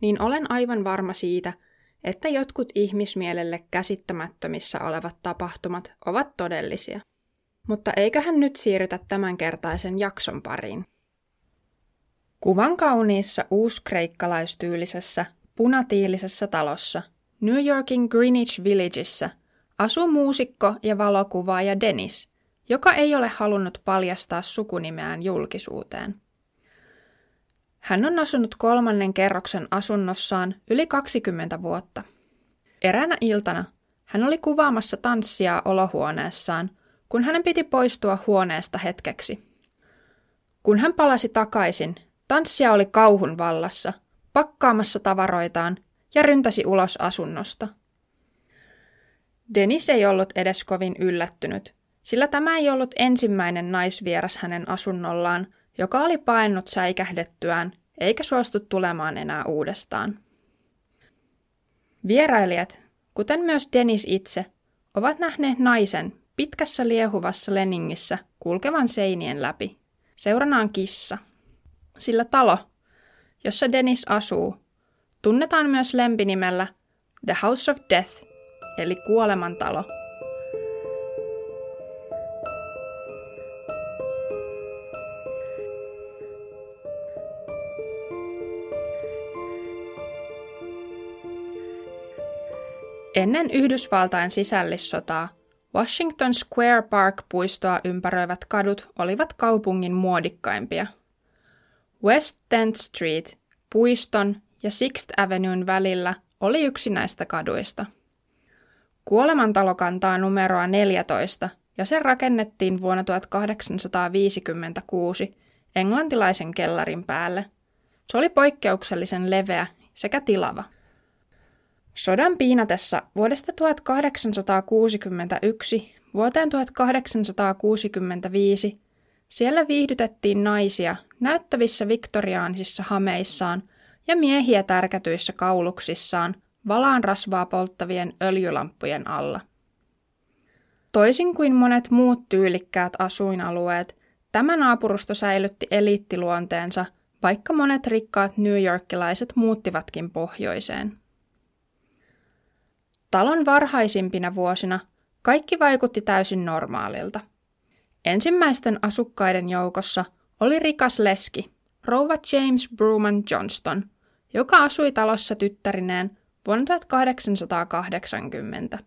niin olen aivan varma siitä, että jotkut ihmismielelle käsittämättömissä olevat tapahtumat ovat todellisia. Mutta eiköhän nyt siirrytä tämänkertaisen jakson pariin. Kuvan kauniissa uuskreikkalaistyylisessä, punatiilisessä talossa New Yorkin Greenwich Villageissa asuu muusikko ja valokuvaaja Dennis, joka ei ole halunnut paljastaa sukunimeään julkisuuteen. Hän on asunut kolmannen kerroksen asunnossaan yli 20 vuotta. Eräänä iltana hän oli kuvaamassa tanssia olohuoneessaan, kun hänen piti poistua huoneesta hetkeksi. Kun hän palasi takaisin, tanssia oli kauhun vallassa, pakkaamassa tavaroitaan ja ryntäsi ulos asunnosta. Dennis ei ollut edes kovin yllättynyt, sillä tämä ei ollut ensimmäinen naisvieras hänen asunnollaan, joka oli paennut säikähdettyään eikä suostu tulemaan enää uudestaan. Vierailijat, kuten myös Dennis itse, ovat nähneet naisen pitkässä liehuvassa leningissä kulkevan seinien läpi. Seuranaan kissa. Sillä talo, jossa Dennis asuu, tunnetaan myös lempinimellä The House of Death, eli kuolemantalo – Ennen Yhdysvaltain sisällissotaa Washington Square Park-puistoa ympäröivät kadut olivat kaupungin muodikkaimpia. West 10th Street, puiston ja Sixth Avenuen välillä oli yksi näistä kaduista. Kuolemantalo kantaa numeroa 14 ja se rakennettiin vuonna 1856 englantilaisen kellarin päälle. Se oli poikkeuksellisen leveä sekä tilava. Sodan piinatessa vuodesta 1861 vuoteen 1865 siellä viihdytettiin naisia näyttävissä viktoriaanisissa hameissaan ja miehiä tärkätyissä kauluksissaan valaan rasvaa polttavien öljylamppujen alla. Toisin kuin monet muut tyylikkäät asuinalueet, tämä naapurusto säilytti eliittiluonteensa, vaikka monet rikkaat newyorkilaiset muuttivatkin pohjoiseen. Talon varhaisimpina vuosina kaikki vaikutti täysin normaalilta. Ensimmäisten asukkaiden joukossa oli rikas leski, rouva James Bruman Johnston, joka asui talossa tyttärineen vuonna 1880.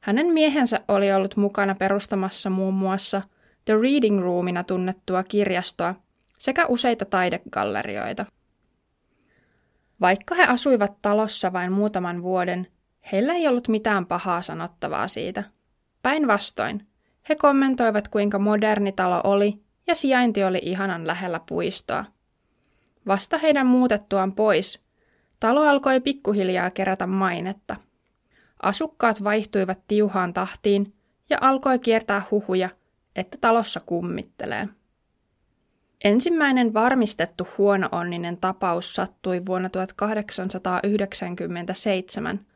Hänen miehensä oli ollut mukana perustamassa muun muassa The Reading Roomina tunnettua kirjastoa sekä useita taidegallerioita. Vaikka he asuivat talossa vain muutaman vuoden, Heillä ei ollut mitään pahaa sanottavaa siitä. Päinvastoin, he kommentoivat kuinka moderni talo oli ja sijainti oli ihanan lähellä puistoa. Vasta heidän muutettuaan pois, talo alkoi pikkuhiljaa kerätä mainetta. Asukkaat vaihtuivat tiuhaan tahtiin ja alkoi kiertää huhuja, että talossa kummittelee. Ensimmäinen varmistettu huono-onninen tapaus sattui vuonna 1897,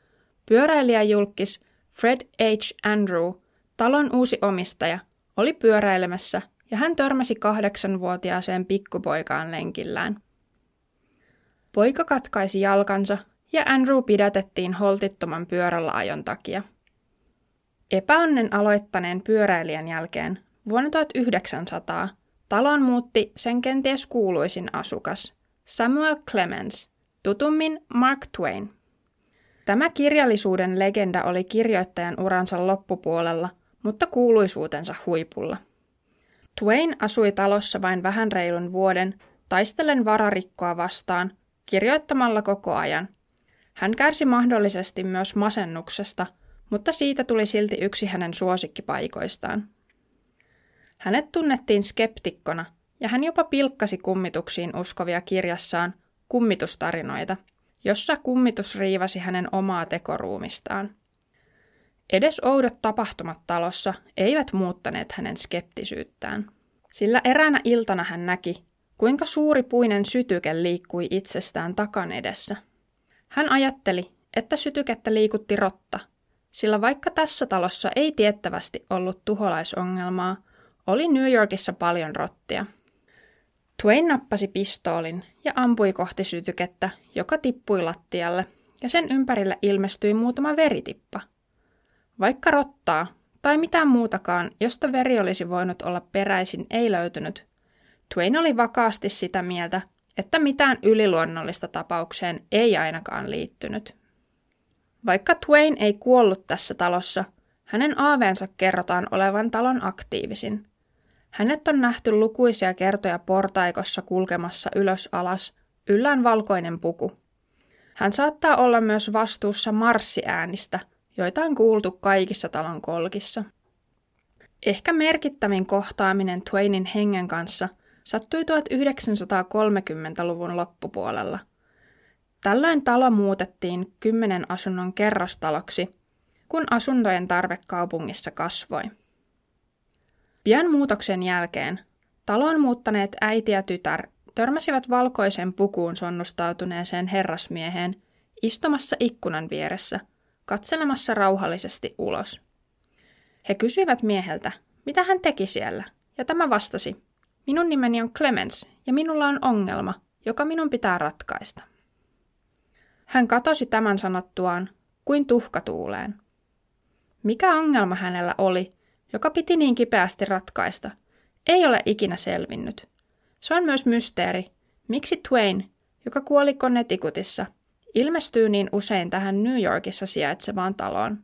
Pyöräilijäjulkis Fred H. Andrew, talon uusi omistaja, oli pyöräilemässä ja hän törmäsi kahdeksanvuotiaaseen pikkupoikaan lenkillään. Poika katkaisi jalkansa ja Andrew pidätettiin holtittoman pyörällä ajon takia. Epäonnen aloittaneen pyöräilijän jälkeen vuonna 1900 talon muutti sen kenties kuuluisin asukas, Samuel Clemens, tutummin Mark Twain – Tämä kirjallisuuden legenda oli kirjoittajan uransa loppupuolella, mutta kuuluisuutensa huipulla. Twain asui talossa vain vähän reilun vuoden, taistellen vararikkoa vastaan, kirjoittamalla koko ajan. Hän kärsi mahdollisesti myös masennuksesta, mutta siitä tuli silti yksi hänen suosikkipaikoistaan. Hänet tunnettiin skeptikkona, ja hän jopa pilkkasi kummituksiin uskovia kirjassaan, kummitustarinoita, jossa kummitus riivasi hänen omaa tekoruumistaan. Edes oudot tapahtumat talossa eivät muuttaneet hänen skeptisyyttään, sillä eräänä iltana hän näki, kuinka suuri puinen sytyke liikkui itsestään takan edessä. Hän ajatteli, että sytykettä liikutti rotta, sillä vaikka tässä talossa ei tiettävästi ollut tuholaisongelmaa, oli New Yorkissa paljon rottia. Twain nappasi pistoolin ja ampui kohti sytykettä, joka tippui lattialle, ja sen ympärille ilmestyi muutama veritippa. Vaikka rottaa tai mitään muutakaan, josta veri olisi voinut olla peräisin, ei löytynyt, Twain oli vakaasti sitä mieltä, että mitään yliluonnollista tapaukseen ei ainakaan liittynyt. Vaikka Twain ei kuollut tässä talossa, hänen aaveensa kerrotaan olevan talon aktiivisin. Hänet on nähty lukuisia kertoja portaikossa kulkemassa ylös alas, yllään valkoinen puku. Hän saattaa olla myös vastuussa marssiäänistä, joita on kuultu kaikissa talon kolkissa. Ehkä merkittävin kohtaaminen Twainin hengen kanssa sattui 1930-luvun loppupuolella – Tällöin talo muutettiin kymmenen asunnon kerrostaloksi, kun asuntojen tarve kaupungissa kasvoi. Pian muutoksen jälkeen taloon muuttaneet äiti ja tytär törmäsivät valkoisen pukuun sonnustautuneeseen herrasmieheen istumassa ikkunan vieressä, katselemassa rauhallisesti ulos. He kysyivät mieheltä, mitä hän teki siellä, ja tämä vastasi, minun nimeni on Clemens ja minulla on ongelma, joka minun pitää ratkaista. Hän katosi tämän sanottuaan kuin tuhkatuuleen. Mikä ongelma hänellä oli, joka piti niin kipeästi ratkaista, ei ole ikinä selvinnyt. Se on myös mysteeri, miksi Twain, joka kuoli Connecticutissa, ilmestyy niin usein tähän New Yorkissa sijaitsevaan taloon.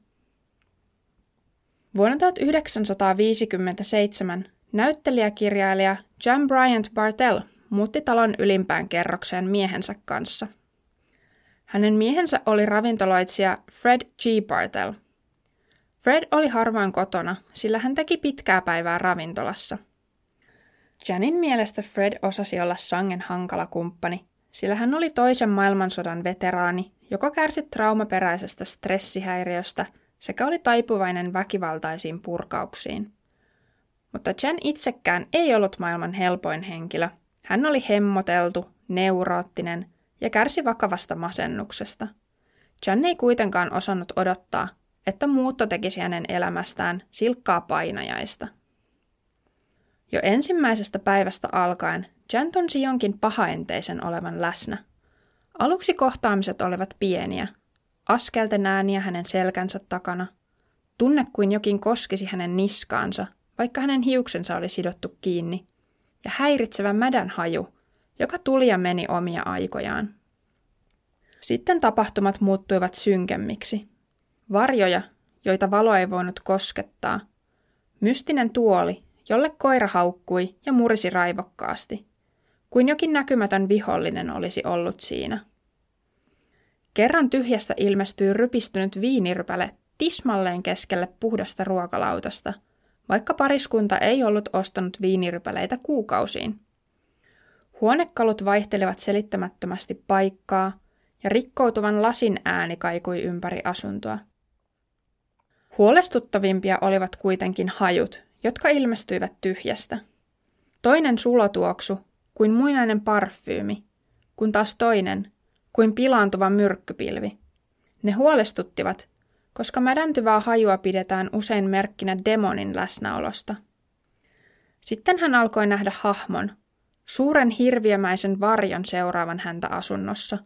Vuonna 1957 näyttelijäkirjailija John Bryant Bartell muutti talon ylimpään kerrokseen miehensä kanssa – hänen miehensä oli ravintoloitsija Fred G. Bartel. Fred oli harvoin kotona, sillä hän teki pitkää päivää ravintolassa. Janin mielestä Fred osasi olla sangen hankala kumppani, sillä hän oli toisen maailmansodan veteraani, joka kärsi traumaperäisestä stressihäiriöstä sekä oli taipuvainen väkivaltaisiin purkauksiin. Mutta Jen itsekään ei ollut maailman helpoin henkilö. Hän oli hemmoteltu, neuroottinen – ja kärsi vakavasta masennuksesta. Jan ei kuitenkaan osannut odottaa, että muutto tekisi hänen elämästään silkkaa painajaista. Jo ensimmäisestä päivästä alkaen Jan tunsi jonkin pahaenteisen olevan läsnä. Aluksi kohtaamiset olivat pieniä. Askelten ääniä hänen selkänsä takana. Tunne kuin jokin koskisi hänen niskaansa, vaikka hänen hiuksensa oli sidottu kiinni. Ja häiritsevä mädän haju, joka tuli ja meni omia aikojaan. Sitten tapahtumat muuttuivat synkemmiksi. Varjoja, joita valo ei voinut koskettaa. Mystinen tuoli, jolle koira haukkui ja murisi raivokkaasti, kuin jokin näkymätön vihollinen olisi ollut siinä. Kerran tyhjästä ilmestyi rypistynyt viinirypäle tismalleen keskelle puhdasta ruokalautasta, vaikka pariskunta ei ollut ostanut viinirypäleitä kuukausiin. Huonekalut vaihtelevat selittämättömästi paikkaa, ja rikkoutuvan lasin ääni kaikui ympäri asuntoa. Huolestuttavimpia olivat kuitenkin hajut, jotka ilmestyivät tyhjästä. Toinen sulotuoksu, kuin muinainen parfyymi, kun taas toinen, kuin pilaantuva myrkkypilvi. Ne huolestuttivat, koska mädäntyvää hajua pidetään usein merkkinä demonin läsnäolosta. Sitten hän alkoi nähdä hahmon, suuren hirviömäisen varjon seuraavan häntä asunnossa.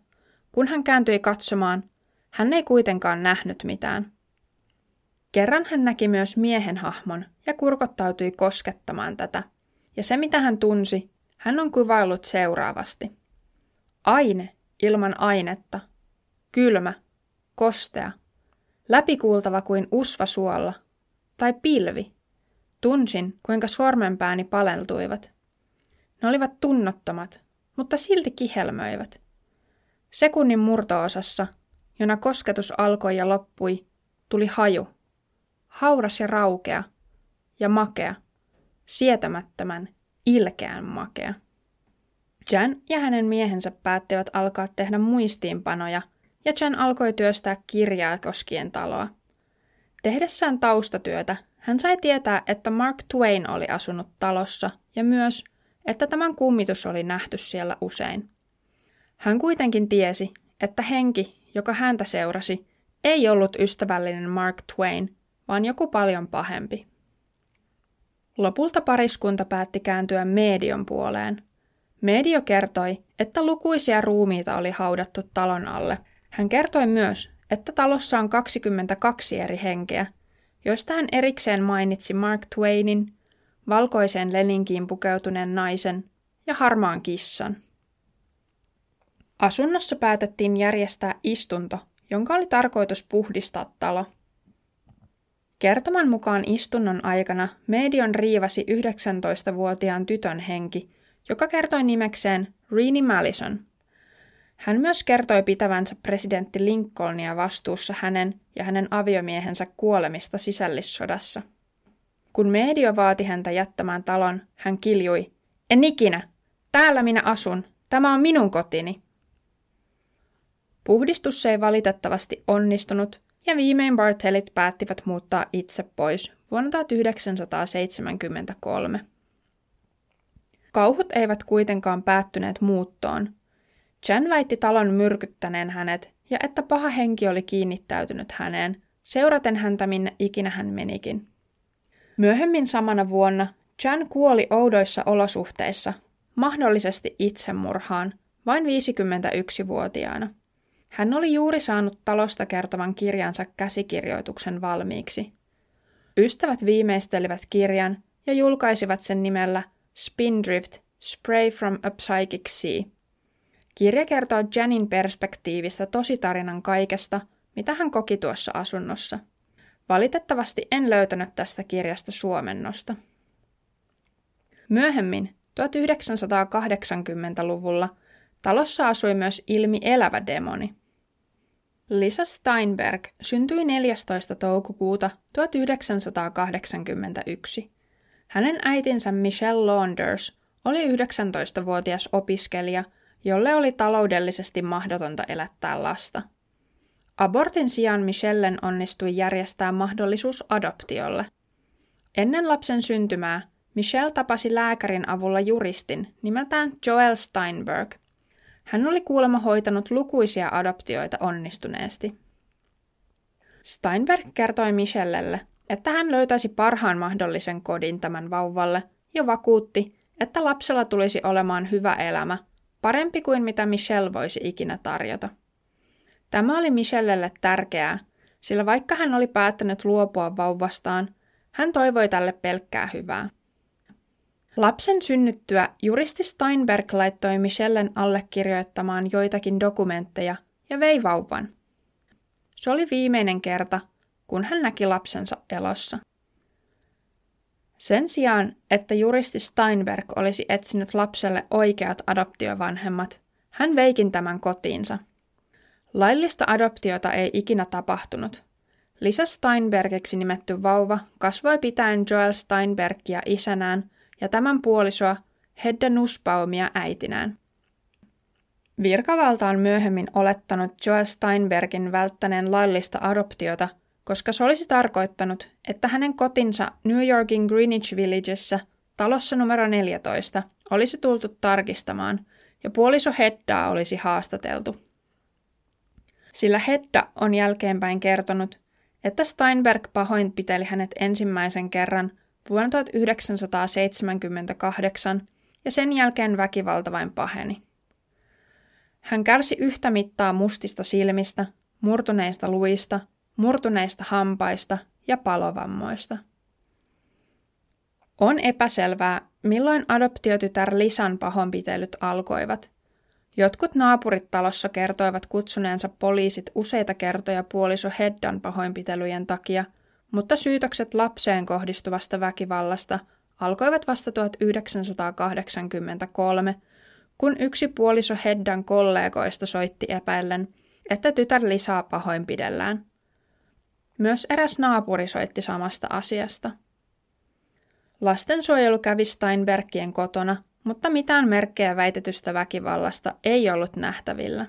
Kun hän kääntyi katsomaan, hän ei kuitenkaan nähnyt mitään. Kerran hän näki myös miehen hahmon ja kurkottautui koskettamaan tätä. Ja se mitä hän tunsi, hän on kuvaillut seuraavasti. Aine ilman ainetta. Kylmä, kostea, läpikuultava kuin usva suolla. Tai pilvi. Tunsin, kuinka sormenpääni paleltuivat. Ne olivat tunnottomat, mutta silti kihelmöivät. Sekunnin murtoosassa, jona kosketus alkoi ja loppui, tuli haju. Hauras ja raukea ja makea, sietämättömän, ilkeän makea. Jan ja hänen miehensä päättivät alkaa tehdä muistiinpanoja, ja Jan alkoi työstää kirjaa koskien taloa. Tehdessään taustatyötä hän sai tietää, että Mark Twain oli asunut talossa ja myös, että tämän kummitus oli nähty siellä usein. Hän kuitenkin tiesi, että henki, joka häntä seurasi, ei ollut ystävällinen Mark Twain, vaan joku paljon pahempi. Lopulta pariskunta päätti kääntyä medion puoleen. Medio kertoi, että lukuisia ruumiita oli haudattu talon alle. Hän kertoi myös, että talossa on 22 eri henkeä, joista hän erikseen mainitsi Mark Twainin, valkoiseen leninkiin pukeutuneen naisen ja harmaan kissan. Asunnossa päätettiin järjestää istunto, jonka oli tarkoitus puhdistaa talo. Kertoman mukaan istunnon aikana medion riivasi 19-vuotiaan tytön henki, joka kertoi nimekseen Reenie Mallison. Hän myös kertoi pitävänsä presidentti Lincolnia vastuussa hänen ja hänen aviomiehensä kuolemista sisällissodassa. Kun medio vaati häntä jättämään talon, hän kiljui, en ikinä, täällä minä asun, tämä on minun kotini. Puhdistus ei valitettavasti onnistunut, ja viimein Bartellit päättivät muuttaa itse pois vuonna 1973. Kauhut eivät kuitenkaan päättyneet muuttoon. Jan väitti talon myrkyttäneen hänet ja että paha henki oli kiinnittäytynyt häneen, seuraten häntä minne ikinä hän menikin. Myöhemmin samana vuonna Jan kuoli oudoissa olosuhteissa, mahdollisesti itsemurhaan, vain 51-vuotiaana. Hän oli juuri saanut talosta kertovan kirjansa käsikirjoituksen valmiiksi. Ystävät viimeistelivät kirjan ja julkaisivat sen nimellä Spindrift Spray from a Psychic Sea. Kirja kertoo Janin perspektiivistä tositarinan kaikesta, mitä hän koki tuossa asunnossa. Valitettavasti en löytänyt tästä kirjasta suomennosta. Myöhemmin, 1980-luvulla, talossa asui myös ilmi elävä demoni – Lisa Steinberg syntyi 14. toukokuuta 1981. Hänen äitinsä Michelle Launders oli 19-vuotias opiskelija, jolle oli taloudellisesti mahdotonta elättää lasta. Abortin sijaan Michellen onnistui järjestää mahdollisuus adoptiolle. Ennen lapsen syntymää Michelle tapasi lääkärin avulla juristin nimeltään Joel Steinberg, hän oli kuulemma hoitanut lukuisia adoptioita onnistuneesti. Steinberg kertoi Michellelle, että hän löytäisi parhaan mahdollisen kodin tämän vauvalle ja vakuutti, että lapsella tulisi olemaan hyvä elämä, parempi kuin mitä Michelle voisi ikinä tarjota. Tämä oli Michellelle tärkeää, sillä vaikka hän oli päättänyt luopua vauvastaan, hän toivoi tälle pelkkää hyvää. Lapsen synnyttyä juristi Steinberg laittoi Michellen allekirjoittamaan joitakin dokumentteja ja vei vauvan. Se oli viimeinen kerta, kun hän näki lapsensa elossa. Sen sijaan, että juristi Steinberg olisi etsinyt lapselle oikeat adoptiovanhemmat, hän veikin tämän kotiinsa. Laillista adoptiota ei ikinä tapahtunut. Lisa Steinbergiksi nimetty vauva kasvoi pitäen Joel Steinbergia isänään – ja tämän puolisoa Hedda Nussbaumia äitinään. Virkavalta on myöhemmin olettanut Joel Steinbergin välttäneen laillista adoptiota, koska se olisi tarkoittanut, että hänen kotinsa New Yorkin Greenwich Villagessa, talossa numero 14, olisi tultu tarkistamaan ja puoliso Heddaa olisi haastateltu. Sillä Hedda on jälkeenpäin kertonut, että Steinberg pahoinpiteli hänet ensimmäisen kerran – vuonna 1978 ja sen jälkeen väkivalta vain paheni. Hän kärsi yhtä mittaa mustista silmistä, murtuneista luista, murtuneista hampaista ja palovammoista. On epäselvää, milloin adoptiotytär Lisan pahoinpitelyt alkoivat. Jotkut naapurit talossa kertoivat kutsuneensa poliisit useita kertoja puoliso Heddan pahoinpitelyjen takia – mutta syytökset lapseen kohdistuvasta väkivallasta alkoivat vasta 1983, kun yksi puoliso Heddan kollegoista soitti epäillen, että tytär Lisaa pahoinpidellään. Myös eräs naapuri soitti samasta asiasta. Lastensuojelu kävi Steinbergien kotona mutta mitään merkkejä väitetystä väkivallasta ei ollut nähtävillä.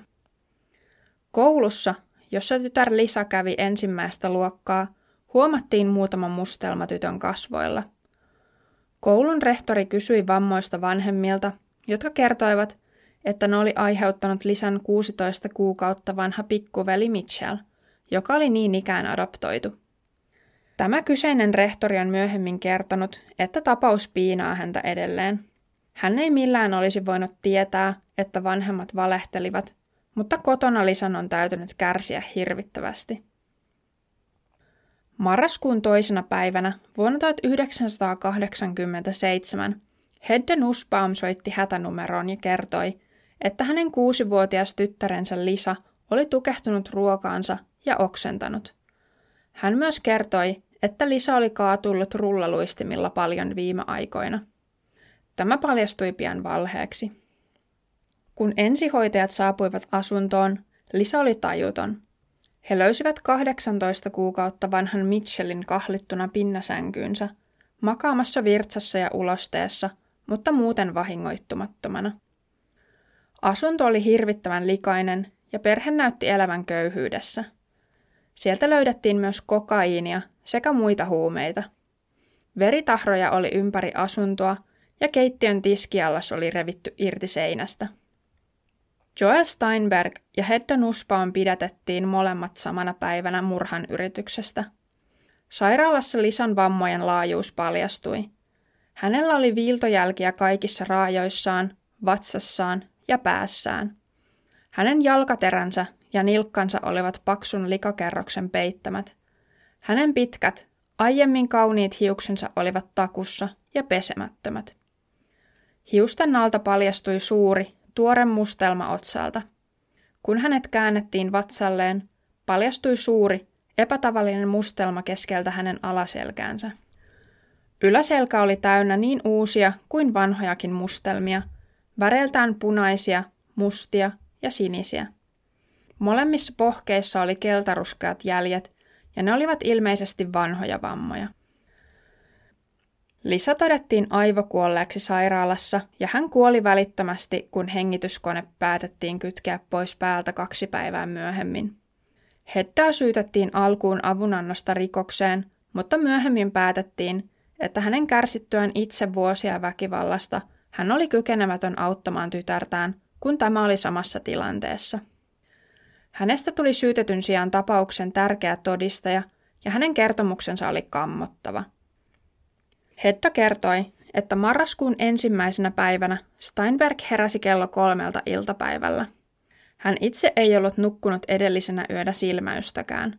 Koulussa, jossa tytär Lisa kävi ensimmäistä luokkaa, huomattiin muutama mustelma tytön kasvoilla. Koulun rehtori kysyi vammoista vanhemmilta, jotka kertoivat, että ne oli aiheuttanut Lisan 16 kuukautta vanha pikkuveli Mitchell, joka oli niin ikään adoptoitu. Tämä kyseinen rehtori on myöhemmin kertonut, että tapaus piinaa häntä edelleen. Hän ei millään olisi voinut tietää, että vanhemmat valehtelivat, mutta kotona Lisan on täytynyt kärsiä hirvittävästi. Marraskuun toisena päivänä vuonna 1987 Hedde Nussbaum soitti hätänumeroon ja kertoi, että hänen kuusivuotias tyttärensä Lisa oli tukehtunut ruokaansa ja oksentanut. Hän myös kertoi, että Lisa oli kaatullut rullaluistimilla paljon viime aikoina. Tämä paljastui pian valheeksi. Kun ensihoitajat saapuivat asuntoon, Lisa oli tajuton. He löysivät 18 kuukautta vanhan Mitchellin kahlittuna pinnasänkyynsä, makaamassa virtsassa ja ulosteessa, mutta muuten vahingoittumattomana. Asunto oli hirvittävän likainen ja perhe näytti elävän köyhyydessä. Sieltä löydettiin myös kokaiinia sekä muita huumeita. Veritahroja oli ympäri asuntoa ja keittiön tiskiallas oli revitty irti seinästä. Joel Steinberg ja Hedda Nussbaum pidätettiin molemmat samana päivänä murhan yrityksestä. Sairaalassa Lisan vammojen laajuus paljastui. Hänellä oli viiltojälkiä kaikissa raajoissaan, vatsassaan ja päässään. Hänen jalkateränsä ja nilkkansa olivat paksun likakerroksen peittämät. Hänen pitkät, aiemmin kauniit hiuksensa olivat takussa ja pesemättömät. Hiusten alta paljastui suuri, tuore mustelma otsalta. Kun hänet käännettiin vatsalleen, paljastui suuri, epätavallinen mustelma keskeltä hänen alaselkäänsä. Yläselkä oli täynnä niin uusia kuin vanhojakin mustelmia, väreiltään punaisia, mustia ja sinisiä. Molemmissa pohkeissa oli keltaruskeat jäljet, ja ne olivat ilmeisesti vanhoja vammoja. Lisa todettiin aivokuolleeksi sairaalassa ja hän kuoli välittömästi, kun hengityskone päätettiin kytkeä pois päältä kaksi päivää myöhemmin. Heddaa syytettiin alkuun avunannosta rikokseen, mutta myöhemmin päätettiin, että hänen kärsittyään itse vuosia väkivallasta hän oli kykenemätön auttamaan tytärtään, kun tämä oli samassa tilanteessa. Hänestä tuli syytetyn sijaan tapauksen tärkeä todistaja ja hänen kertomuksensa oli kammottava – Hedda kertoi, että marraskuun ensimmäisenä päivänä Steinberg heräsi kello kolmelta iltapäivällä. Hän itse ei ollut nukkunut edellisenä yönä silmäystäkään.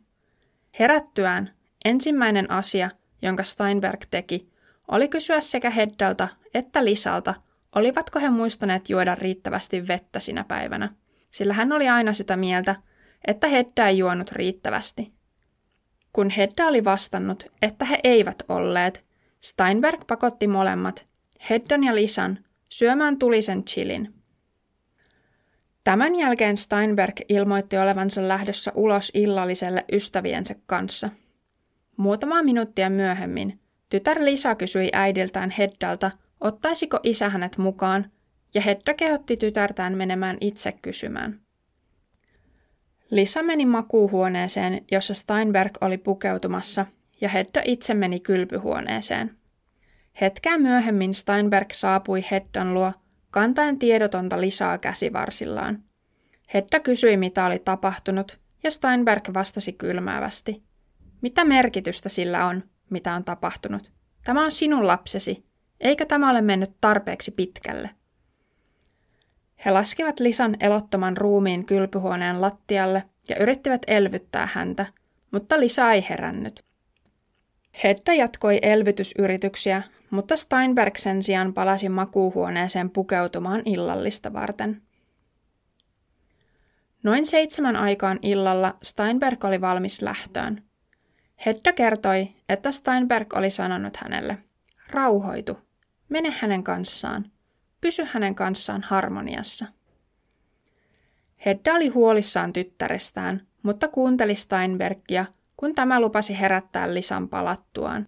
Herättyään ensimmäinen asia, jonka Steinberg teki, oli kysyä sekä Heddalta että Lisalta, olivatko he muistaneet juoda riittävästi vettä sinä päivänä, sillä hän oli aina sitä mieltä, että Hedda ei juonut riittävästi. Kun Hedda oli vastannut, että he eivät olleet, Steinberg pakotti molemmat, Heddan ja Lisan, syömään tulisen chilin. Tämän jälkeen Steinberg ilmoitti olevansa lähdössä ulos illalliselle ystäviensä kanssa. Muutamaa minuuttia myöhemmin tytär Lisa kysyi äidiltään Heddalta, ottaisiko isä hänet mukaan, ja Hedda kehotti tytärtään menemään itse kysymään. Lisa meni makuuhuoneeseen, jossa Steinberg oli pukeutumassa, ja Hedda itse meni kylpyhuoneeseen. Hetkeä myöhemmin Steinberg saapui Heddan luo, kantaen tiedotonta lisaa käsivarsillaan. Hedda kysyi, mitä oli tapahtunut, ja Steinberg vastasi kylmäävästi. Mitä merkitystä sillä on, mitä on tapahtunut? Tämä on sinun lapsesi. Eikö tämä ole mennyt tarpeeksi pitkälle? He laskivat Lisan elottoman ruumiin kylpyhuoneen lattialle ja yrittivät elvyttää häntä, mutta Lisa ei herännyt. Hedda jatkoi elvytysyrityksiä, mutta Steinberg sen sijaan palasi makuuhuoneeseen pukeutumaan illallista varten. Noin seitsemän aikaan illalla Steinberg oli valmis lähtöön. Hedda kertoi, että Steinberg oli sanonut hänelle, rauhoitu, mene hänen kanssaan, pysy hänen kanssaan harmoniassa. Hedda oli huolissaan tyttärestään, mutta kuunteli Steinbergia kun tämä lupasi herättää Lisan palattuaan.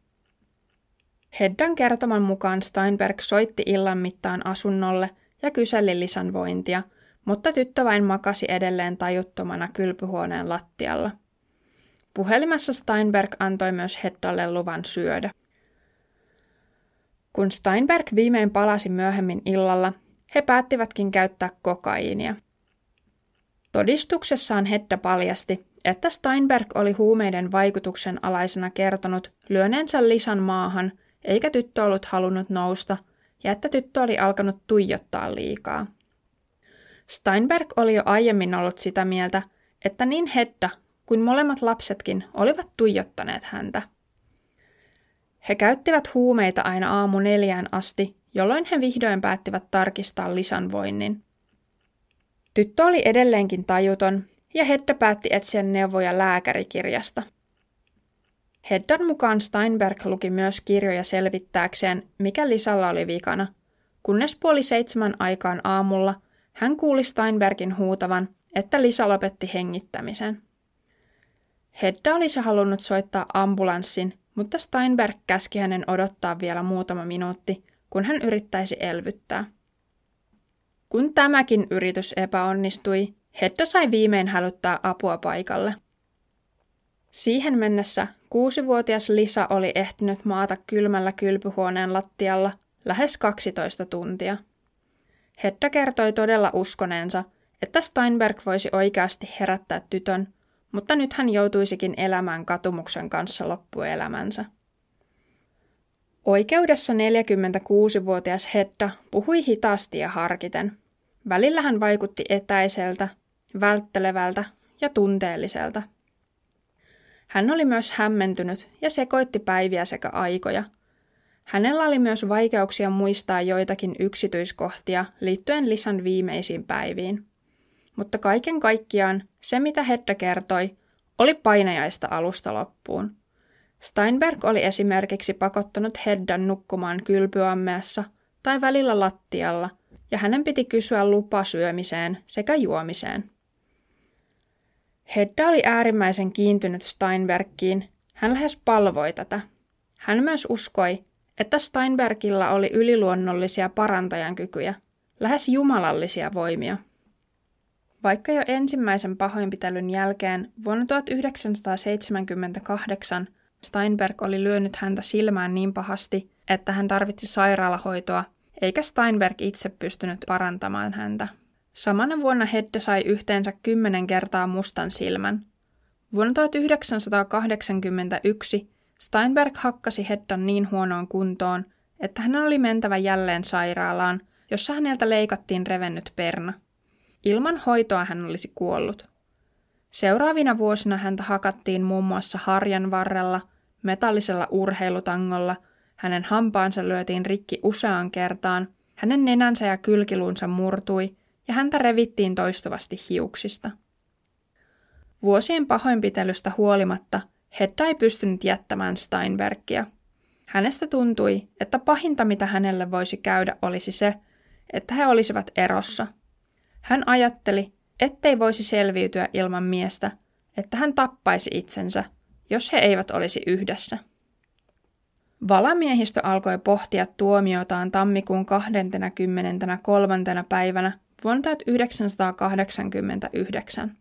Heddan kertoman mukaan Steinberg soitti illan mittaan asunnolle ja kyseli Lisan vointia, mutta tyttö vain makasi edelleen tajuttomana kylpyhuoneen lattialla. Puhelimessa Steinberg antoi myös Heddalle luvan syödä. Kun Steinberg viimein palasi myöhemmin illalla, he päättivätkin käyttää kokaiinia. Todistuksessaan Hedda paljasti, että Steinberg oli huumeiden vaikutuksen alaisena kertonut lyöneensä Lisan maahan, eikä tyttö ollut halunnut nousta, ja että tyttö oli alkanut tuijottaa liikaa. Steinberg oli jo aiemmin ollut sitä mieltä, että niin Hedda kuin molemmat lapsetkin olivat tuijottaneet häntä. He käyttivät huumeita aina aamu neljään asti, jolloin he vihdoin päättivät tarkistaa Lisan voinnin. Tyttö oli edelleenkin tajuton, ja Hedda päätti etsiä neuvoja lääkärikirjasta. Heddan mukaan Steinberg luki myös kirjoja selvittääkseen, mikä Lisalla oli vikana, kunnes puoli seitsemän aikaan aamulla hän kuuli Steinbergin huutavan, että Lisa lopetti hengittämisen. Hedda olisi halunnut soittaa ambulanssin, mutta Steinberg käski hänen odottaa vielä muutama minuutti, kun hän yrittäisi elvyttää. Kun tämäkin yritys epäonnistui, Hedda sai viimein hälyttää apua paikalle. Siihen mennessä kuusivuotias Lisa oli ehtinyt maata kylmällä kylpyhuoneen lattialla lähes 12 tuntia. Hedda kertoi todella uskoneensa, että Steinberg voisi oikeasti herättää tytön, mutta nyt hän joutuisikin elämään katumuksen kanssa loppuelämänsä. Oikeudessa 46-vuotias Hedda puhui hitaasti ja harkiten. Välillä hän vaikutti etäiseltä, välttelevältä ja tunteelliselta. Hän oli myös hämmentynyt ja sekoitti päiviä sekä aikoja. Hänellä oli myös vaikeuksia muistaa joitakin yksityiskohtia liittyen Lisan viimeisiin päiviin. Mutta kaiken kaikkiaan se, mitä Hedda kertoi, oli painajaista alusta loppuun. Steinberg oli esimerkiksi pakottanut Heddan nukkumaan kylpyammeessa tai välillä lattialla, ja hänen piti kysyä lupa syömiseen sekä juomiseen. Hedda oli äärimmäisen kiintynyt Steinbergiin. Hän lähes palvoi tätä. Hän myös uskoi, että Steinbergilla oli yliluonnollisia parantajan kykyjä, lähes jumalallisia voimia. Vaikka jo ensimmäisen pahoinpitelyn jälkeen vuonna 1978 Steinberg oli lyönyt häntä silmään niin pahasti, että hän tarvitsi sairaalahoitoa, eikä Steinberg itse pystynyt parantamaan häntä. Samana vuonna Hedde sai yhteensä kymmenen kertaa mustan silmän. Vuonna 1981 Steinberg hakkasi Heddan niin huonoon kuntoon, että hänen oli mentävä jälleen sairaalaan, jossa häneltä leikattiin revennyt perna. Ilman hoitoa hän olisi kuollut. Seuraavina vuosina häntä hakattiin muun muassa harjan varrella, metallisella urheilutangolla, hänen hampaansa lyötiin rikki useaan kertaan, hänen nenänsä ja kylkiluunsa murtui ja häntä revittiin toistuvasti hiuksista. Vuosien pahoinpitelystä huolimatta Hedda ei pystynyt jättämään Steinbergia. Hänestä tuntui, että pahinta mitä hänelle voisi käydä olisi se, että he olisivat erossa. Hän ajatteli, ettei voisi selviytyä ilman miestä, että hän tappaisi itsensä, jos he eivät olisi yhdessä. Valamiehistö alkoi pohtia tuomiotaan tammikuun 23. päivänä vuonna 1989.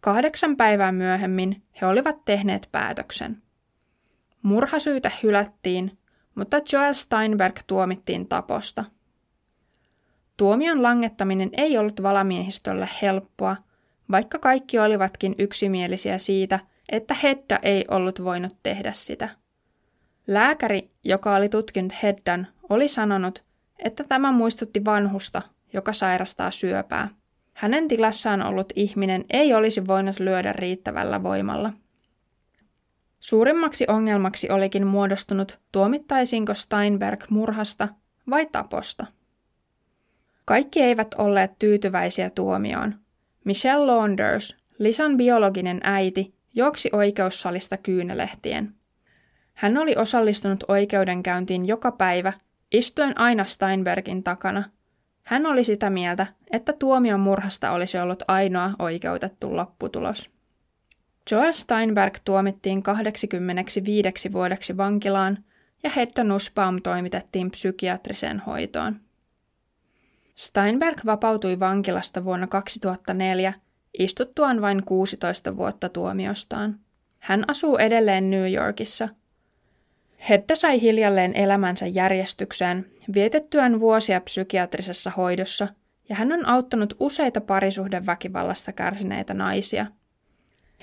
Kahdeksan päivää myöhemmin he olivat tehneet päätöksen. Murhasyytä hylättiin, mutta Joel Steinberg tuomittiin taposta. Tuomion langettaminen ei ollut valamiehistölle helppoa, vaikka kaikki olivatkin yksimielisiä siitä, että Hedda ei ollut voinut tehdä sitä. Lääkäri, joka oli tutkinut Heddan, oli sanonut, että tämä muistutti vanhusta, joka sairastaa syöpää. Hänen tilassaan ollut ihminen ei olisi voinut lyödä riittävällä voimalla. Suurimmaksi ongelmaksi olikin muodostunut, tuomittaisiinko Steinberg murhasta vai taposta. Kaikki eivät olleet tyytyväisiä tuomioon. Michelle Launders, Lisan biologinen äiti, juoksi oikeussalista kyynelehtien. Hän oli osallistunut oikeudenkäyntiin joka päivä, istuen aina Steinbergin takana hän oli sitä mieltä, että tuomion murhasta olisi ollut ainoa oikeutettu lopputulos. Joel Steinberg tuomittiin 85 vuodeksi vankilaan ja Hedda Nussbaum toimitettiin psykiatriseen hoitoon. Steinberg vapautui vankilasta vuonna 2004 istuttuaan vain 16 vuotta tuomiostaan. Hän asuu edelleen New Yorkissa. Hedda sai hiljalleen elämänsä järjestykseen vietettyään vuosia psykiatrisessa hoidossa ja hän on auttanut useita parisuhdeväkivallasta kärsineitä naisia.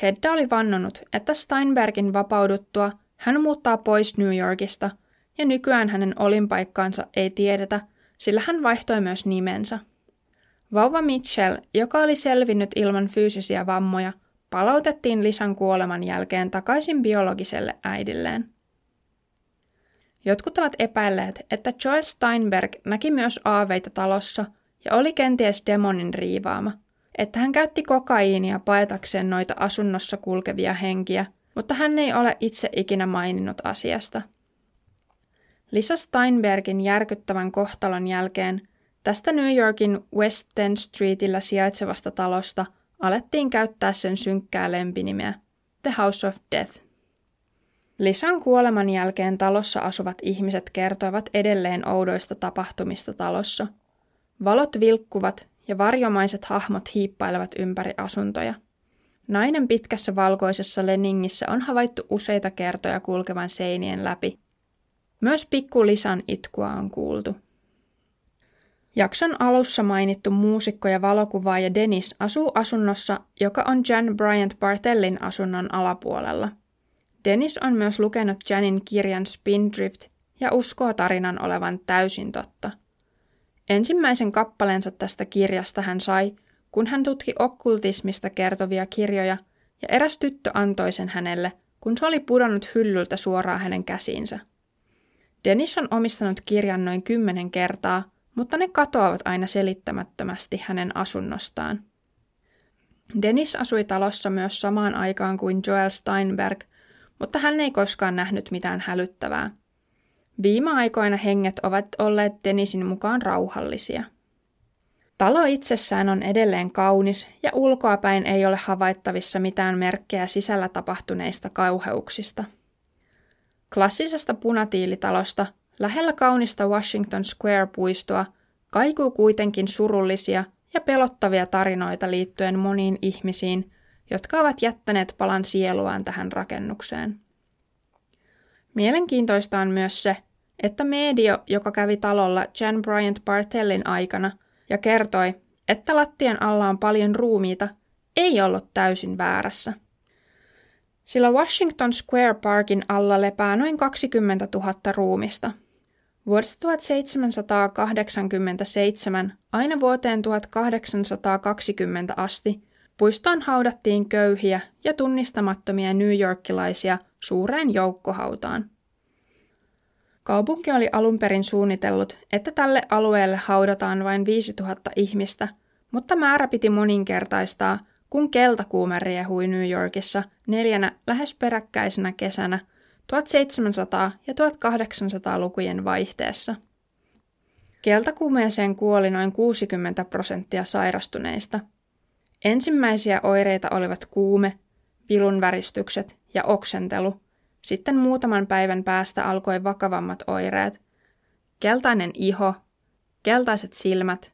Hedda oli vannonut, että Steinbergin vapauduttua hän muuttaa pois New Yorkista ja nykyään hänen olinpaikkaansa ei tiedetä, sillä hän vaihtoi myös nimensä. Vauva Mitchell, joka oli selvinnyt ilman fyysisiä vammoja, palautettiin Lisan kuoleman jälkeen takaisin biologiselle äidilleen. Jotkut ovat epäilleet, että Joel Steinberg näki myös aaveita talossa ja oli kenties demonin riivaama, että hän käytti kokaiinia paetakseen noita asunnossa kulkevia henkiä, mutta hän ei ole itse ikinä maininnut asiasta. Lisa Steinbergin järkyttävän kohtalon jälkeen tästä New Yorkin West 10 Streetillä sijaitsevasta talosta alettiin käyttää sen synkkää lempinimeä The House of Death. Lisan kuoleman jälkeen talossa asuvat ihmiset kertoivat edelleen oudoista tapahtumista talossa. Valot vilkkuvat ja varjomaiset hahmot hiippailevat ympäri asuntoja. Nainen pitkässä valkoisessa leningissä on havaittu useita kertoja kulkevan seinien läpi. Myös pikku Lisan itkua on kuultu. Jakson alussa mainittu muusikko ja valokuvaaja Dennis asuu asunnossa, joka on Jan Bryant Bartellin asunnon alapuolella – Dennis on myös lukenut Janin kirjan Spindrift ja uskoo tarinan olevan täysin totta. Ensimmäisen kappaleensa tästä kirjasta hän sai, kun hän tutki okkultismista kertovia kirjoja, ja eräs tyttö antoi sen hänelle, kun se oli pudonnut hyllyltä suoraan hänen käsiinsä. Dennis on omistanut kirjan noin kymmenen kertaa, mutta ne katoavat aina selittämättömästi hänen asunnostaan. Dennis asui talossa myös samaan aikaan kuin Joel Steinberg, mutta hän ei koskaan nähnyt mitään hälyttävää. Viime aikoina henget ovat olleet Denisin mukaan rauhallisia. Talo itsessään on edelleen kaunis ja ulkoapäin ei ole havaittavissa mitään merkkejä sisällä tapahtuneista kauheuksista. Klassisesta punatiilitalosta lähellä kaunista Washington Square-puistoa kaikuu kuitenkin surullisia ja pelottavia tarinoita liittyen moniin ihmisiin, jotka ovat jättäneet palan sieluaan tähän rakennukseen. Mielenkiintoista on myös se, että medio, joka kävi talolla Jan Bryant Bartellin aikana ja kertoi, että lattian alla on paljon ruumiita, ei ollut täysin väärässä. Sillä Washington Square Parkin alla lepää noin 20 000 ruumista. Vuodesta 1787 aina vuoteen 1820 asti Puistoon haudattiin köyhiä ja tunnistamattomia New Yorkilaisia suureen joukkohautaan. Kaupunki oli alun perin suunnitellut, että tälle alueelle haudataan vain 5000 ihmistä, mutta määrä piti moninkertaistaa, kun keltakuume riehui New Yorkissa neljänä lähes peräkkäisenä kesänä 1700- ja 1800-lukujen vaihteessa. Keltakuumeeseen kuoli noin 60 prosenttia sairastuneista – Ensimmäisiä oireita olivat kuume, vilunväristykset ja oksentelu. Sitten muutaman päivän päästä alkoi vakavammat oireet. Keltainen iho, keltaiset silmät,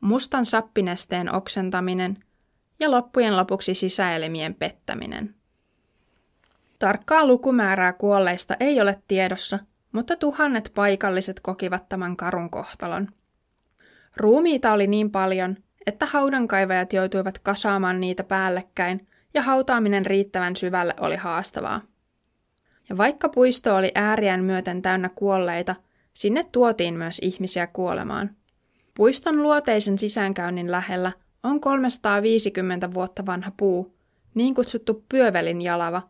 mustan sappinesteen oksentaminen ja loppujen lopuksi sisäelimien pettäminen. Tarkkaa lukumäärää kuolleista ei ole tiedossa, mutta tuhannet paikalliset kokivat tämän karun kohtalon. Ruumiita oli niin paljon, että haudankaivajat joutuivat kasaamaan niitä päällekkäin ja hautaaminen riittävän syvälle oli haastavaa. Ja vaikka puisto oli ääriään myöten täynnä kuolleita, sinne tuotiin myös ihmisiä kuolemaan. Puiston luoteisen sisäänkäynnin lähellä on 350 vuotta vanha puu, niin kutsuttu pyövelin jalava,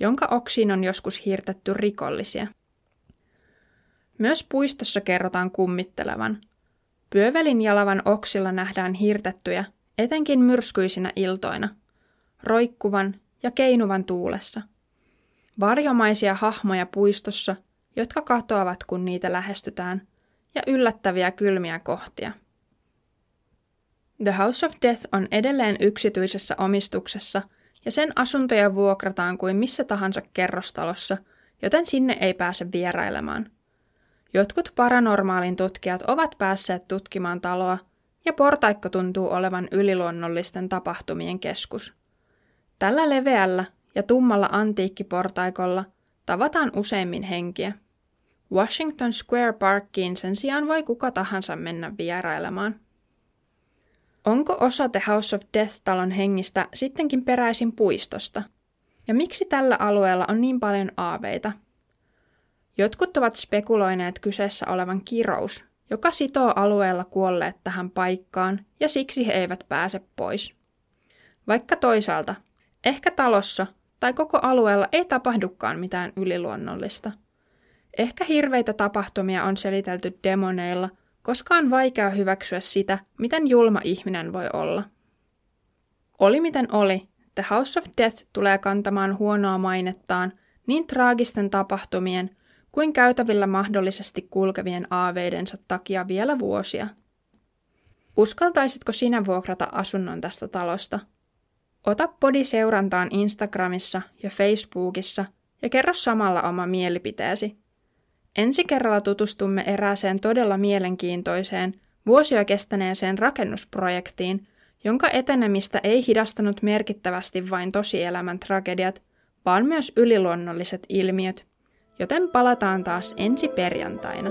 jonka oksiin on joskus hiirtetty rikollisia. Myös puistossa kerrotaan kummittelevan – Pyövelin jalavan oksilla nähdään hirtettyjä, etenkin myrskyisinä iltoina, roikkuvan ja keinuvan tuulessa. Varjomaisia hahmoja puistossa, jotka katoavat, kun niitä lähestytään, ja yllättäviä kylmiä kohtia. The House of Death on edelleen yksityisessä omistuksessa, ja sen asuntoja vuokrataan kuin missä tahansa kerrostalossa, joten sinne ei pääse vierailemaan. Jotkut paranormaalin tutkijat ovat päässeet tutkimaan taloa, ja portaikko tuntuu olevan yliluonnollisten tapahtumien keskus. Tällä leveällä ja tummalla antiikkiportaikolla tavataan useimmin henkiä. Washington Square Parkiin sen sijaan voi kuka tahansa mennä vierailemaan. Onko osa The House of Death-talon hengistä sittenkin peräisin puistosta? Ja miksi tällä alueella on niin paljon aaveita? Jotkut ovat spekuloineet kyseessä olevan kirous, joka sitoo alueella kuolleet tähän paikkaan ja siksi he eivät pääse pois. Vaikka toisaalta, ehkä talossa tai koko alueella ei tapahdukaan mitään yliluonnollista. Ehkä hirveitä tapahtumia on selitelty demoneilla – koska on vaikea hyväksyä sitä, miten julma ihminen voi olla. Oli miten oli, The House of Death tulee kantamaan huonoa mainettaan niin traagisten tapahtumien kuin käytävillä mahdollisesti kulkevien aaveidensa takia vielä vuosia. Uskaltaisitko sinä vuokrata asunnon tästä talosta? Ota podi seurantaan Instagramissa ja Facebookissa ja kerro samalla oma mielipiteesi. Ensi kerralla tutustumme erääseen todella mielenkiintoiseen, vuosia kestäneeseen rakennusprojektiin, jonka etenemistä ei hidastanut merkittävästi vain tosielämän tragediat, vaan myös yliluonnolliset ilmiöt, joten palataan taas ensi perjantaina.